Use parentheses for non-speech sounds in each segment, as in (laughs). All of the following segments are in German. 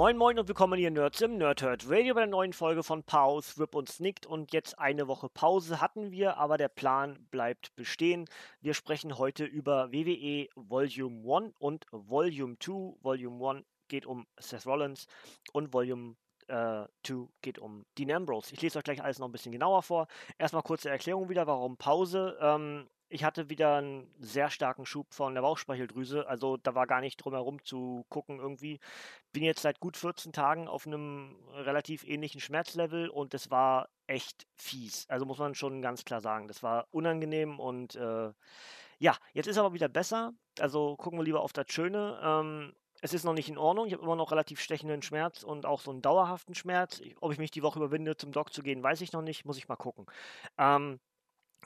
Moin Moin und willkommen hier Nerds im Nerdhurt Radio bei der neuen Folge von Pause, Rip und Snicked und jetzt eine Woche Pause hatten wir, aber der Plan bleibt bestehen. Wir sprechen heute über WWE Volume 1 und Volume 2. Volume 1 geht um Seth Rollins und Volume 2 äh, geht um Dean Ambrose. Ich lese euch gleich alles noch ein bisschen genauer vor. Erstmal kurze Erklärung wieder, warum Pause. Ähm, ich hatte wieder einen sehr starken Schub von der Bauchspeicheldrüse. Also da war gar nicht drum herum zu gucken irgendwie. Bin jetzt seit gut 14 Tagen auf einem relativ ähnlichen Schmerzlevel und das war echt fies. Also muss man schon ganz klar sagen. Das war unangenehm und äh, ja, jetzt ist aber wieder besser. Also gucken wir lieber auf das Schöne. Ähm, es ist noch nicht in Ordnung. Ich habe immer noch relativ stechenden Schmerz und auch so einen dauerhaften Schmerz. Ob ich mich die Woche überwinde, zum Doc zu gehen, weiß ich noch nicht. Muss ich mal gucken. Ähm,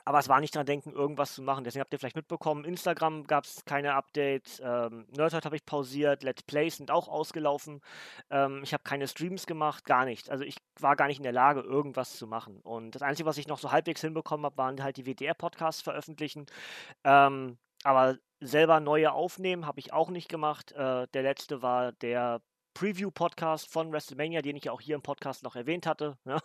aber es war nicht dran denken, irgendwas zu machen. Deswegen habt ihr vielleicht mitbekommen, Instagram gab es keine Updates, ähm, Nerdhurt habe ich pausiert, Let's Plays sind auch ausgelaufen. Ähm, ich habe keine Streams gemacht, gar nichts. Also ich war gar nicht in der Lage, irgendwas zu machen. Und das Einzige, was ich noch so halbwegs hinbekommen habe, waren halt die WDR-Podcasts veröffentlichen. Ähm, aber selber neue aufnehmen habe ich auch nicht gemacht. Äh, der letzte war der Preview-Podcast von WrestleMania, den ich ja auch hier im Podcast noch erwähnt hatte. (laughs) Ne?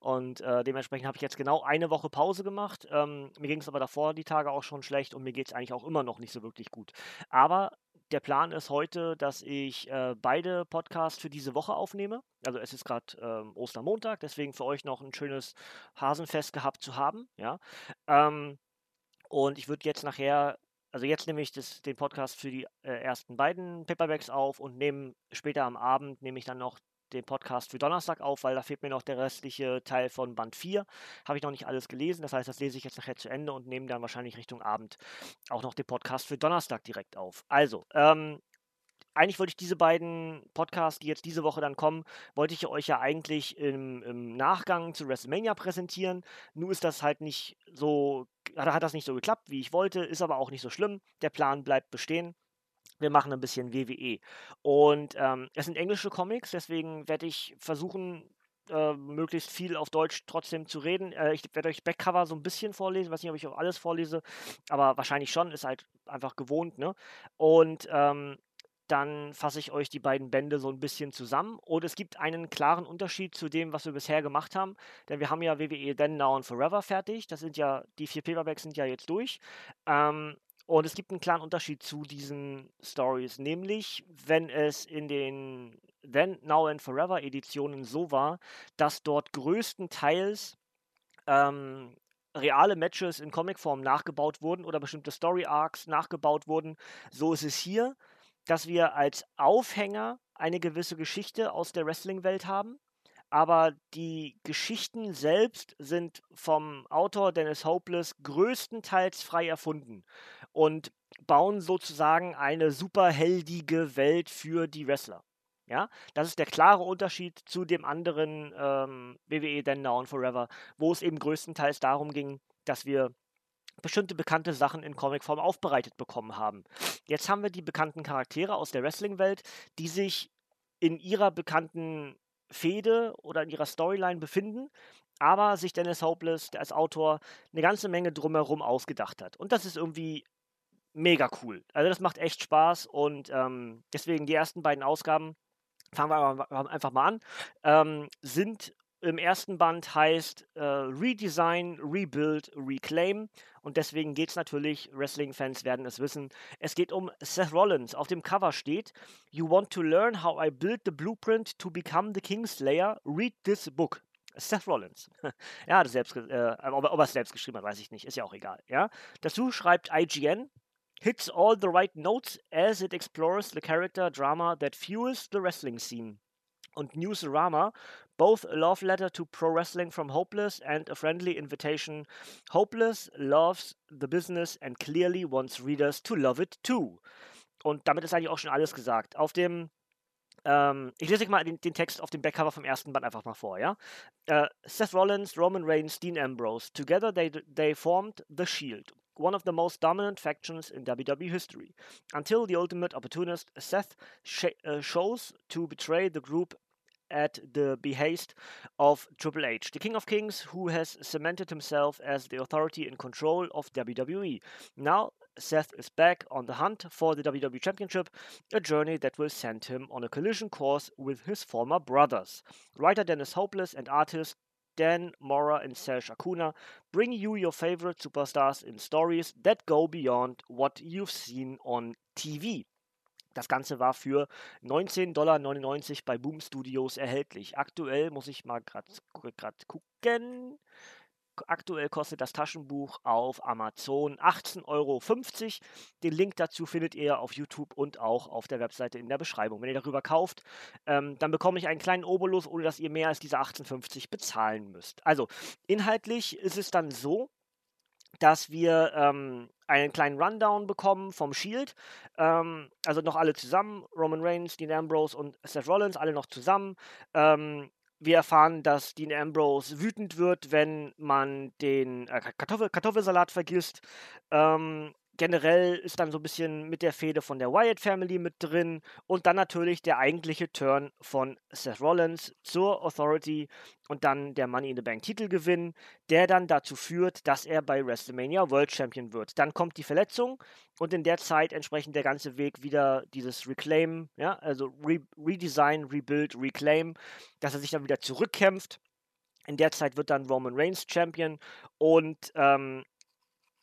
Und äh, dementsprechend habe ich jetzt genau eine Woche Pause gemacht. Ähm, mir ging es aber davor die Tage auch schon schlecht und mir geht es eigentlich auch immer noch nicht so wirklich gut. Aber der Plan ist heute, dass ich äh, beide Podcasts für diese Woche aufnehme. Also es ist gerade ähm, Ostermontag, deswegen für euch noch ein schönes Hasenfest gehabt zu haben. Ja. Ähm, und ich würde jetzt nachher also jetzt nehme ich das, den Podcast für die äh, ersten beiden Paperbacks auf und nehme später am Abend nehme ich dann noch den Podcast für Donnerstag auf, weil da fehlt mir noch der restliche Teil von Band 4. Habe ich noch nicht alles gelesen, das heißt, das lese ich jetzt nachher zu Ende und nehme dann wahrscheinlich Richtung Abend auch noch den Podcast für Donnerstag direkt auf. Also, ähm, eigentlich wollte ich diese beiden Podcasts, die jetzt diese Woche dann kommen, wollte ich euch ja eigentlich im, im Nachgang zu WrestleMania präsentieren. Nur ist das halt nicht so, hat das nicht so geklappt, wie ich wollte, ist aber auch nicht so schlimm. Der Plan bleibt bestehen. Wir machen ein bisschen WWE. Und ähm, es sind englische Comics, deswegen werde ich versuchen, äh, möglichst viel auf Deutsch trotzdem zu reden. Äh, ich werde euch Backcover so ein bisschen vorlesen, weiß nicht, ob ich auch alles vorlese, aber wahrscheinlich schon, ist halt einfach gewohnt, ne? Und ähm, dann fasse ich euch die beiden Bände so ein bisschen zusammen. Und es gibt einen klaren Unterschied zu dem, was wir bisher gemacht haben. Denn wir haben ja WWE Then, Now and Forever fertig. Das sind ja, die vier Paperbacks sind ja jetzt durch. Ähm, und es gibt einen klaren Unterschied zu diesen Stories. Nämlich, wenn es in den Then, Now and Forever Editionen so war, dass dort größtenteils ähm, reale Matches in Comicform nachgebaut wurden oder bestimmte Story Arcs nachgebaut wurden. So ist es hier dass wir als Aufhänger eine gewisse Geschichte aus der Wrestling-Welt haben, aber die Geschichten selbst sind vom Autor Dennis Hopeless größtenteils frei erfunden und bauen sozusagen eine superheldige Welt für die Wrestler. Ja, das ist der klare Unterschied zu dem anderen ähm, WWE Then Now and Forever, wo es eben größtenteils darum ging, dass wir bestimmte bekannte Sachen in Comicform aufbereitet bekommen haben. Jetzt haben wir die bekannten Charaktere aus der Wrestling-Welt, die sich in ihrer bekannten Fehde oder in ihrer Storyline befinden, aber sich Dennis Hopeless als Autor eine ganze Menge drumherum ausgedacht hat. Und das ist irgendwie mega cool. Also das macht echt Spaß und ähm, deswegen die ersten beiden Ausgaben, fangen wir einfach mal an, ähm, sind im ersten Band heißt äh, Redesign, Rebuild, Reclaim. Und deswegen geht es natürlich, Wrestling-Fans werden es wissen, es geht um Seth Rollins. Auf dem Cover steht, You want to learn how I built the blueprint to become the Kingslayer? Read this book. Seth Rollins. (laughs) ja, das selbst, äh, ob, ob er es selbst geschrieben hat, weiß ich nicht. Ist ja auch egal. Ja? Dazu schreibt IGN, hits all the right notes as it explores the character drama that fuels the wrestling scene und Newsarama, both a love letter to pro wrestling from Hopeless and a friendly invitation. Hopeless loves the business and clearly wants readers to love it too. und damit ist eigentlich auch schon alles gesagt. Auf dem ähm, ich lese euch mal den, den, Text auf dem Backcover vom ersten Band einfach mal vor, ja? Uh, Seth Rollins, Roman Reigns, Dean Ambrose. Together they, they formed The Shield, one of the most dominant factions in WWE history. Until the ultimate opportunist, Seth sh uh, shows to betray the group at the behest of Triple H, the King of Kings, who has cemented himself as the authority and control of WWE. Now, Seth is back on the hunt for the WWE Championship, a journey that will send him on a collision course with his former brothers. Writer Dennis Hopeless and artist Dan Mora and Serge Akuna bring you your favorite superstars in stories that go beyond what you've seen on TV. Das Ganze war für 19,99 Dollar bei Boom Studios erhältlich. Aktuell muss ich mal gerade gucken. Aktuell kostet das Taschenbuch auf Amazon 18,50 Euro. Den Link dazu findet ihr auf YouTube und auch auf der Webseite in der Beschreibung. Wenn ihr darüber kauft, ähm, dann bekomme ich einen kleinen Obolus, ohne dass ihr mehr als diese 18,50 bezahlen müsst. Also, inhaltlich ist es dann so, dass wir ähm, einen kleinen Rundown bekommen vom Shield. Ähm, also noch alle zusammen. Roman Reigns, Dean Ambrose und Seth Rollins, alle noch zusammen. Ähm, wir erfahren, dass Dean Ambrose wütend wird, wenn man den äh, Kartoffel Kartoffelsalat vergisst. Ähm, generell ist dann so ein bisschen mit der Fehde von der Wyatt Family mit drin und dann natürlich der eigentliche Turn von Seth Rollins zur Authority und dann der Money in the Bank Titelgewinn, der dann dazu führt, dass er bei WrestleMania World Champion wird. Dann kommt die Verletzung und in der Zeit entsprechend der ganze Weg wieder dieses Reclaim, ja, also Re Redesign, Rebuild, Reclaim, dass er sich dann wieder zurückkämpft. In der Zeit wird dann Roman Reigns Champion und ähm,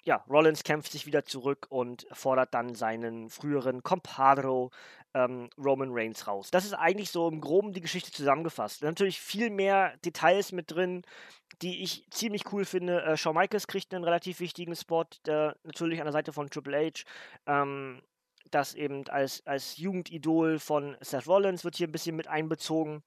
ja, Rollins kämpft sich wieder zurück und fordert dann seinen früheren Compadro ähm, Roman Reigns raus. Das ist eigentlich so im Groben die Geschichte zusammengefasst. Natürlich viel mehr Details mit drin, die ich ziemlich cool finde. Äh, Shawn Michaels kriegt einen relativ wichtigen Spot, der natürlich an der Seite von Triple H. Ähm, das eben als, als Jugendidol von Seth Rollins wird hier ein bisschen mit einbezogen.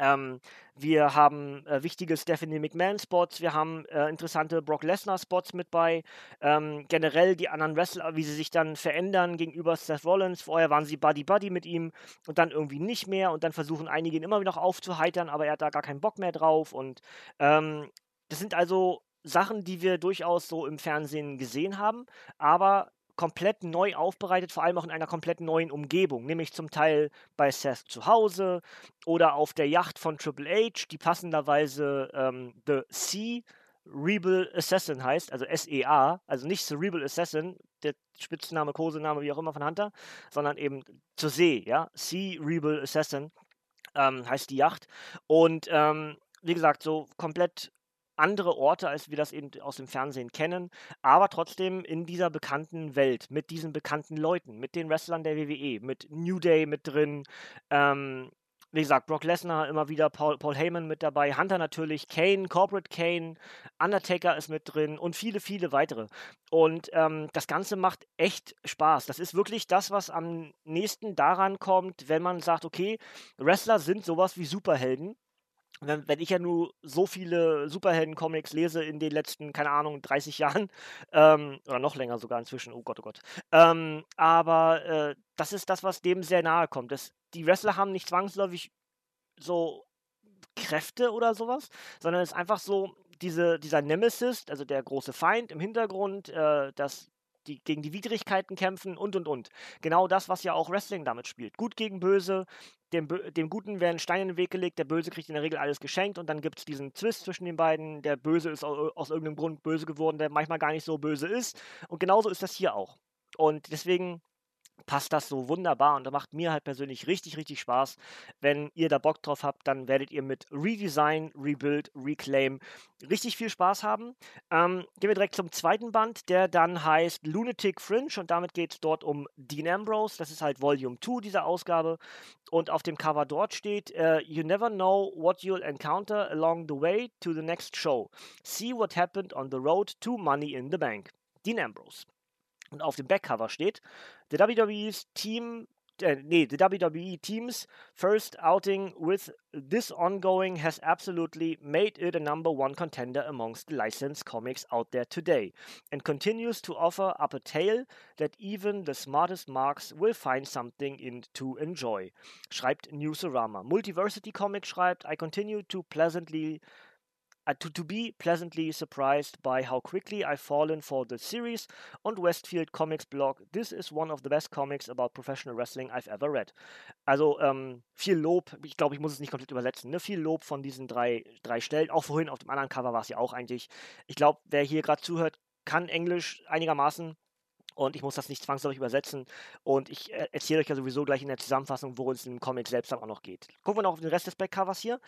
Ähm, wir haben äh, wichtige Stephanie McMahon-Spots, wir haben äh, interessante Brock Lesnar-Spots mit bei. Ähm, generell die anderen Wrestler, wie sie sich dann verändern gegenüber Seth Rollins. Vorher waren sie Buddy-Buddy mit ihm und dann irgendwie nicht mehr und dann versuchen einige ihn immer wieder aufzuheitern, aber er hat da gar keinen Bock mehr drauf. Und ähm, das sind also Sachen, die wir durchaus so im Fernsehen gesehen haben, aber komplett neu aufbereitet, vor allem auch in einer komplett neuen Umgebung, nämlich zum Teil bei Seth zu Hause oder auf der Yacht von Triple H, die passenderweise ähm, The Sea Rebel Assassin heißt, also S-E-A, also nicht Cerebral Assassin, der Spitzname, Kosename, wie auch immer von Hunter, sondern eben zur See, ja, Sea Rebel Assassin ähm, heißt die Yacht. Und ähm, wie gesagt, so komplett andere Orte, als wir das eben aus dem Fernsehen kennen, aber trotzdem in dieser bekannten Welt, mit diesen bekannten Leuten, mit den Wrestlern der WWE, mit New Day mit drin, ähm, wie gesagt, Brock Lesnar immer wieder, Paul, Paul Heyman mit dabei, Hunter natürlich, Kane, Corporate Kane, Undertaker ist mit drin und viele, viele weitere. Und ähm, das Ganze macht echt Spaß. Das ist wirklich das, was am nächsten daran kommt, wenn man sagt, okay, Wrestler sind sowas wie Superhelden wenn, wenn, ich ja nur so viele Superhelden-Comics lese in den letzten, keine Ahnung, 30 (laughs) Jahren, ähm, oder noch länger sogar inzwischen, oh Gott, oh Gott. Ähm, aber äh, das ist das, was dem sehr nahe kommt. Das, die Wrestler haben nicht zwangsläufig so Kräfte oder sowas, sondern es ist einfach so, diese, dieser Nemesis, also der große Feind im Hintergrund, äh, das die gegen die Widrigkeiten kämpfen und und und. Genau das, was ja auch Wrestling damit spielt. Gut gegen Böse, dem, dem Guten werden Steine in den Weg gelegt, der Böse kriegt in der Regel alles geschenkt und dann gibt es diesen Twist zwischen den beiden. Der Böse ist aus irgendeinem Grund böse geworden, der manchmal gar nicht so böse ist. Und genauso ist das hier auch. Und deswegen passt das so wunderbar und da macht mir halt persönlich richtig, richtig Spaß. Wenn ihr da Bock drauf habt, dann werdet ihr mit Redesign, Rebuild, Reclaim richtig viel Spaß haben. Ähm, gehen wir direkt zum zweiten Band, der dann heißt Lunatic Fringe und damit geht es dort um Dean Ambrose. Das ist halt Volume 2 dieser Ausgabe und auf dem Cover dort steht uh, You never know what you'll encounter along the way to the next show. See what happened on the road to Money in the Bank. Dean Ambrose. Und auf dem Backcover steht, The WWE's Team uh, nee, the WWE team's first outing with this ongoing has absolutely made it a number one contender amongst licensed comics out there today and continues to offer up a tale that even the smartest marks will find something in to enjoy. Schreibt Newsarama. Multiversity Comics schreibt, I continue to pleasantly uh, to, to be pleasantly surprised by how quickly I've fallen for the series. Und Westfield Comics Blog, this is one of the best comics about professional wrestling I've ever read. Also ähm, viel Lob, ich glaube, ich muss es nicht komplett übersetzen, ne? viel Lob von diesen drei, drei Stellen. Auch vorhin auf dem anderen Cover war es ja auch eigentlich. Ich glaube, wer hier gerade zuhört, kann Englisch einigermaßen und ich muss das nicht zwangsläufig übersetzen. Und ich äh, erzähle euch ja sowieso gleich in der Zusammenfassung, worum es im Comic selbst dann auch noch geht. Gucken wir noch auf den Rest des Backcovers hier.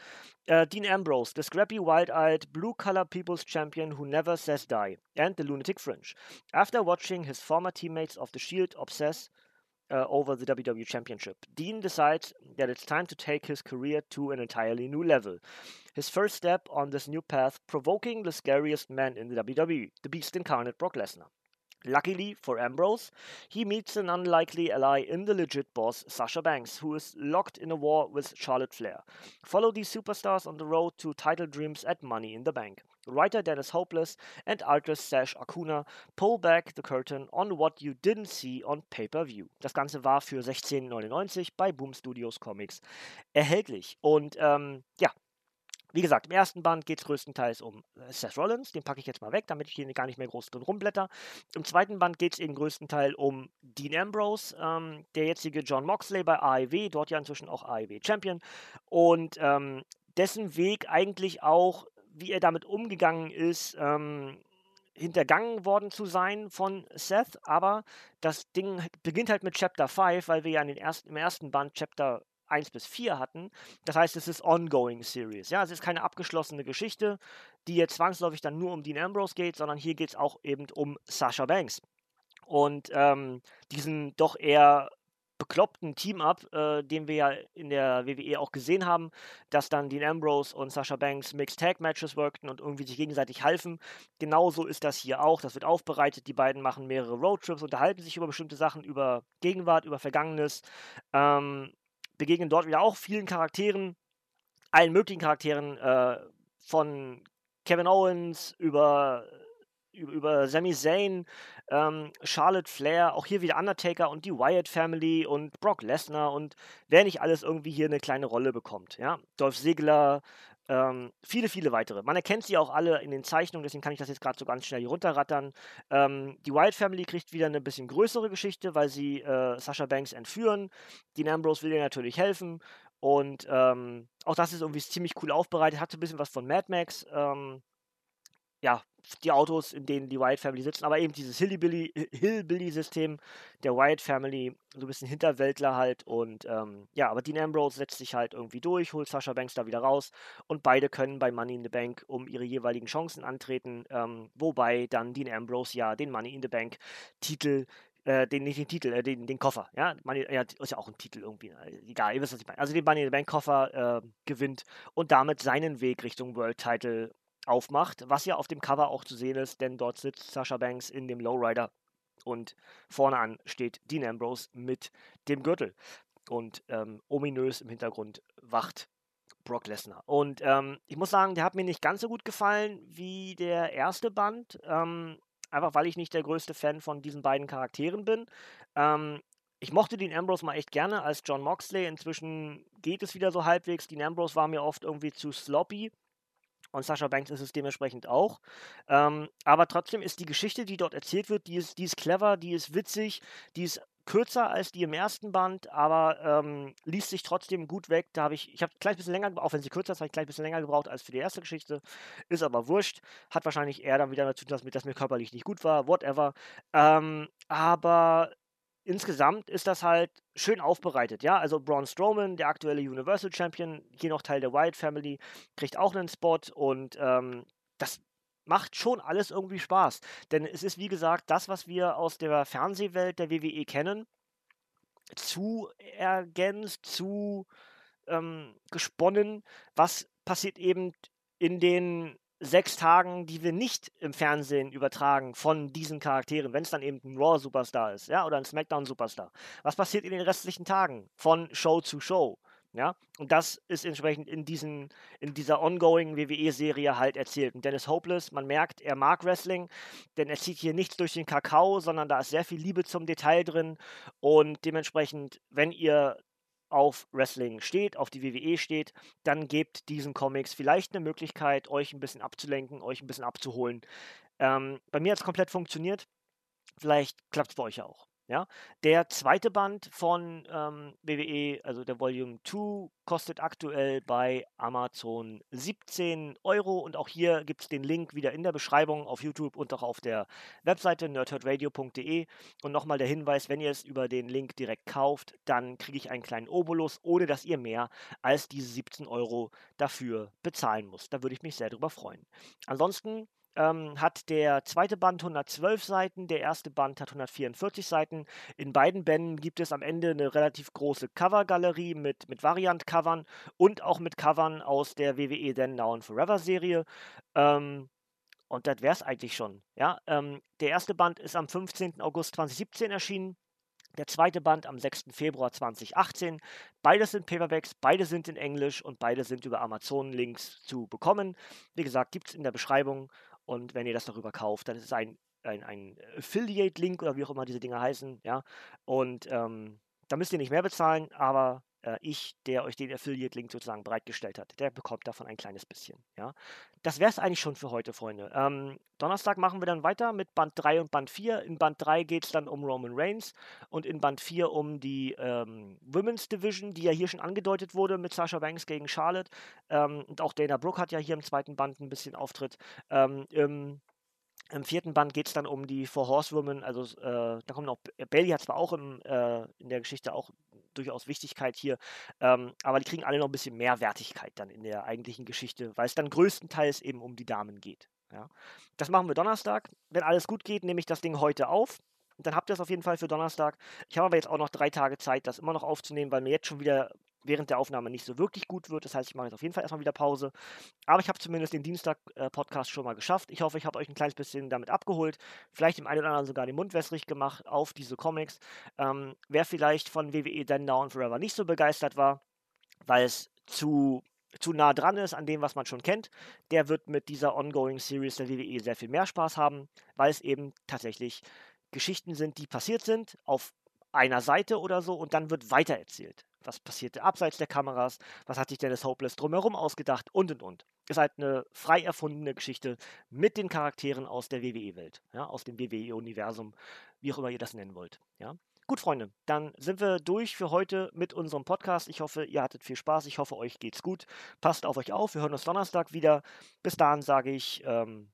Uh, Dean Ambrose, the scrappy, wild-eyed, blue-collar people's champion who never says die, and the lunatic fringe. After watching his former teammates of the Shield obsess uh, over the WWE Championship, Dean decides that it's time to take his career to an entirely new level. His first step on this new path, provoking the scariest man in the WWE, the Beast incarnate Brock Lesnar. Luckily for Ambrose, he meets an unlikely ally in the legit boss Sasha Banks, who is locked in a war with Charlotte Flair. Follow these superstars on the road to title dreams at Money in the Bank. Writer Dennis Hopeless and artist Sash Acuna pull back the curtain on what you didn't see on Pay-Per-View. Das Ganze war für 16,99 bei Boom Studios Comics erhältlich. Und ähm, ja, wie gesagt, im ersten Band geht es größtenteils um äh, Seth Rollins, den packe ich jetzt mal weg, damit ich hier gar nicht mehr groß drin rumblätter. Im zweiten Band geht es eben größtenteils um Dean Ambrose, ähm, der jetzige John Moxley bei AEW, dort ja inzwischen auch AEW Champion. Und ähm, dessen Weg eigentlich auch, wie er damit umgegangen ist, ähm, hintergangen worden zu sein von Seth, aber das Ding beginnt halt mit Chapter 5, weil wir ja in den ersten, im ersten Band Chapter 1 bis 4 hatten. Das heißt, es ist Ongoing Series. Ja, es ist keine abgeschlossene Geschichte, die jetzt zwangsläufig dann nur um Dean Ambrose geht, sondern hier geht es auch eben um Sasha Banks. Und ähm, diesen doch eher bekloppten Team-Up, äh, den wir ja in der WWE auch gesehen haben, dass dann Dean Ambrose und Sasha Banks Mixed Tag Matches workten und irgendwie sich gegenseitig halfen. Genauso ist das hier auch. Das wird aufbereitet. Die beiden machen mehrere Roadtrips, unterhalten sich über bestimmte Sachen, über Gegenwart, über Vergangenes. Ähm, begegnen dort wieder auch vielen Charakteren, allen möglichen Charakteren, äh, von Kevin Owens über, über, über Sami Zayn, ähm, Charlotte Flair, auch hier wieder Undertaker und die Wyatt Family und Brock Lesnar und wer nicht alles irgendwie hier eine kleine Rolle bekommt. Ja? Dolph Ziggler, ähm, viele, viele weitere. Man erkennt sie auch alle in den Zeichnungen, deswegen kann ich das jetzt gerade so ganz schnell hier runterrattern. Ähm, die Wild Family kriegt wieder eine bisschen größere Geschichte, weil sie äh, Sasha Banks entführen. Dean Ambrose will ihr natürlich helfen. Und ähm, auch das ist irgendwie ziemlich cool aufbereitet. Hat so ein bisschen was von Mad Max. Ähm, ja, die Autos, in denen die Wyatt Family sitzen, aber eben dieses Hillbilly-System der Wyatt Family, so ein bisschen Hinterwäldler halt und ähm, ja, aber Dean Ambrose setzt sich halt irgendwie durch, holt Sasha Banks da wieder raus und beide können bei Money in the Bank um ihre jeweiligen Chancen antreten, ähm, wobei dann Dean Ambrose ja den Money in the Bank Titel äh, den, nicht den Titel, äh, den, den Koffer, ja, Money, ja, ist ja auch ein Titel irgendwie, äh, egal, ihr wisst, was ich meine. Also den Money in the Bank Koffer äh, gewinnt und damit seinen Weg Richtung World Title aufmacht, was ja auf dem Cover auch zu sehen ist, denn dort sitzt Sasha Banks in dem Lowrider und vorne an steht Dean Ambrose mit dem Gürtel. Und ähm, ominös im Hintergrund wacht Brock Lesnar. Und ähm, ich muss sagen, der hat mir nicht ganz so gut gefallen wie der erste Band. Ähm, einfach weil ich nicht der größte Fan von diesen beiden Charakteren bin. Ähm, ich mochte Dean Ambrose mal echt gerne als John Moxley. Inzwischen geht es wieder so halbwegs. Dean Ambrose war mir oft irgendwie zu sloppy. Und Sascha Banks ist es dementsprechend auch. Ähm, aber trotzdem ist die Geschichte, die dort erzählt wird, die ist, die ist clever, die ist witzig, die ist kürzer als die im ersten Band, aber ähm, liest sich trotzdem gut weg. Da habe ich, ich habe gleich ein bisschen länger, auch wenn sie kürzer ist, habe ich gleich ein bisschen länger gebraucht als für die erste Geschichte. Ist aber wurscht. Hat wahrscheinlich eher dann wieder dazu, dass, dass mir körperlich nicht gut war, whatever. Ähm, aber insgesamt ist das halt schön aufbereitet, ja. Also Braun Strowman, der aktuelle Universal Champion, hier noch Teil der Wyatt Family, kriegt auch einen Spot und ähm, das macht schon alles irgendwie Spaß. Denn es ist, wie gesagt, das, was wir aus der Fernsehwelt der WWE kennen, zu ergänzt, zu ähm, gesponnen. Was passiert eben in den sechs Tagen, die wir nicht im Fernsehen übertragen von diesen Charakteren, wenn es dann eben ein Raw-Superstar ist, ja, oder ein SmackDown-Superstar. Was passiert in den restlichen Tagen von Show zu Show? Ja, und das ist entsprechend in, diesen, in dieser ongoing WWE-Serie halt erzählt. Und Dennis Hopeless, man merkt, er mag Wrestling, denn er zieht hier nichts durch den Kakao, sondern da ist sehr viel Liebe zum Detail drin. Und dementsprechend, wenn ihr auf Wrestling steht, auf die WWE steht, dann gebt diesen Comics vielleicht eine Möglichkeit, euch ein bisschen abzulenken, euch ein bisschen abzuholen. Ähm, bei mir hat es komplett funktioniert. Vielleicht klappt es bei euch auch. Ja, der zweite Band von ähm, WWE, also der Volume 2, kostet aktuell bei Amazon 17 Euro und auch hier gibt es den Link wieder in der Beschreibung auf YouTube und auch auf der Webseite nerdherdradio.de. Und nochmal der Hinweis, wenn ihr es über den Link direkt kauft, dann kriege ich einen kleinen Obolus, ohne dass ihr mehr als diese 17 Euro dafür bezahlen müsst. Da würde ich mich sehr drüber freuen. Ansonsten ähm, hat der zweite Band 112 Seiten, der erste Band hat 144 Seiten. In beiden Bänden gibt es am Ende eine relativ große Covergalerie mit, mit Variant-Covern und auch mit Covern aus der WWE Then Now and Forever Serie. Ähm, und das wäre es eigentlich schon. Ja? Ähm, der erste Band ist am 15. August 2017 erschienen. Der zweite Band am 6. Februar 2018. Beide sind Paperbacks, beide sind in Englisch und beide sind über Amazon-Links zu bekommen. Wie gesagt, gibt es in der Beschreibung und wenn ihr das darüber kauft, dann ist es ein, ein, ein Affiliate-Link oder wie auch immer diese Dinge heißen, ja. Und ähm, da müsst ihr nicht mehr bezahlen, aber äh, ich, der euch den Affiliate-Link sozusagen bereitgestellt hat, der bekommt davon ein kleines bisschen, ja. Das wäre es eigentlich schon für heute, Freunde. Ähm, Donnerstag machen wir dann weiter mit Band 3 und Band 4. In Band 3 geht es dann um Roman Reigns und in Band 4 um die ähm, Women's Division, die ja hier schon angedeutet wurde mit Sasha Banks gegen Charlotte. Ähm, und auch Dana Brooke hat ja hier im zweiten Band ein bisschen Auftritt. Ähm, im im vierten Band geht es dann um die Four Horsewomen, also äh, da kommt noch, Bailey hat zwar auch im, äh, in der Geschichte auch durchaus Wichtigkeit hier, ähm, aber die kriegen alle noch ein bisschen mehr Wertigkeit dann in der eigentlichen Geschichte, weil es dann größtenteils eben um die Damen geht. Ja. Das machen wir Donnerstag. Wenn alles gut geht, nehme ich das Ding heute auf. Und dann habt ihr es auf jeden Fall für Donnerstag. Ich habe aber jetzt auch noch drei Tage Zeit, das immer noch aufzunehmen, weil mir jetzt schon wieder während der Aufnahme nicht so wirklich gut wird. Das heißt, ich mache jetzt auf jeden Fall erstmal wieder Pause. Aber ich habe zumindest den Dienstag-Podcast äh, schon mal geschafft. Ich hoffe, ich habe euch ein kleines bisschen damit abgeholt. Vielleicht dem einen oder anderen sogar den Mund wässrig gemacht auf diese Comics. Ähm, wer vielleicht von WWE Then Now and Forever nicht so begeistert war, weil es zu zu nah dran ist an dem, was man schon kennt, der wird mit dieser Ongoing Series der WWE sehr viel mehr Spaß haben, weil es eben tatsächlich Geschichten sind, die passiert sind auf einer Seite oder so und dann wird weitererzählt was passierte abseits der Kameras, was hat sich Dennis Hopeless drumherum ausgedacht und und und. Ist halt eine frei erfundene Geschichte mit den Charakteren aus der WWE-Welt, ja, aus dem WWE-Universum, wie auch immer ihr das nennen wollt. Ja. Gut, Freunde, dann sind wir durch für heute mit unserem Podcast. Ich hoffe, ihr hattet viel Spaß. Ich hoffe, euch geht's gut. Passt auf euch auf. Wir hören uns Donnerstag wieder. Bis dahin sage ich, ähm,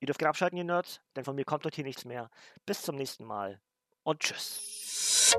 ihr dürft gerne abschalten, ihr Nerds, denn von mir kommt heute hier nichts mehr. Bis zum nächsten Mal und tschüss.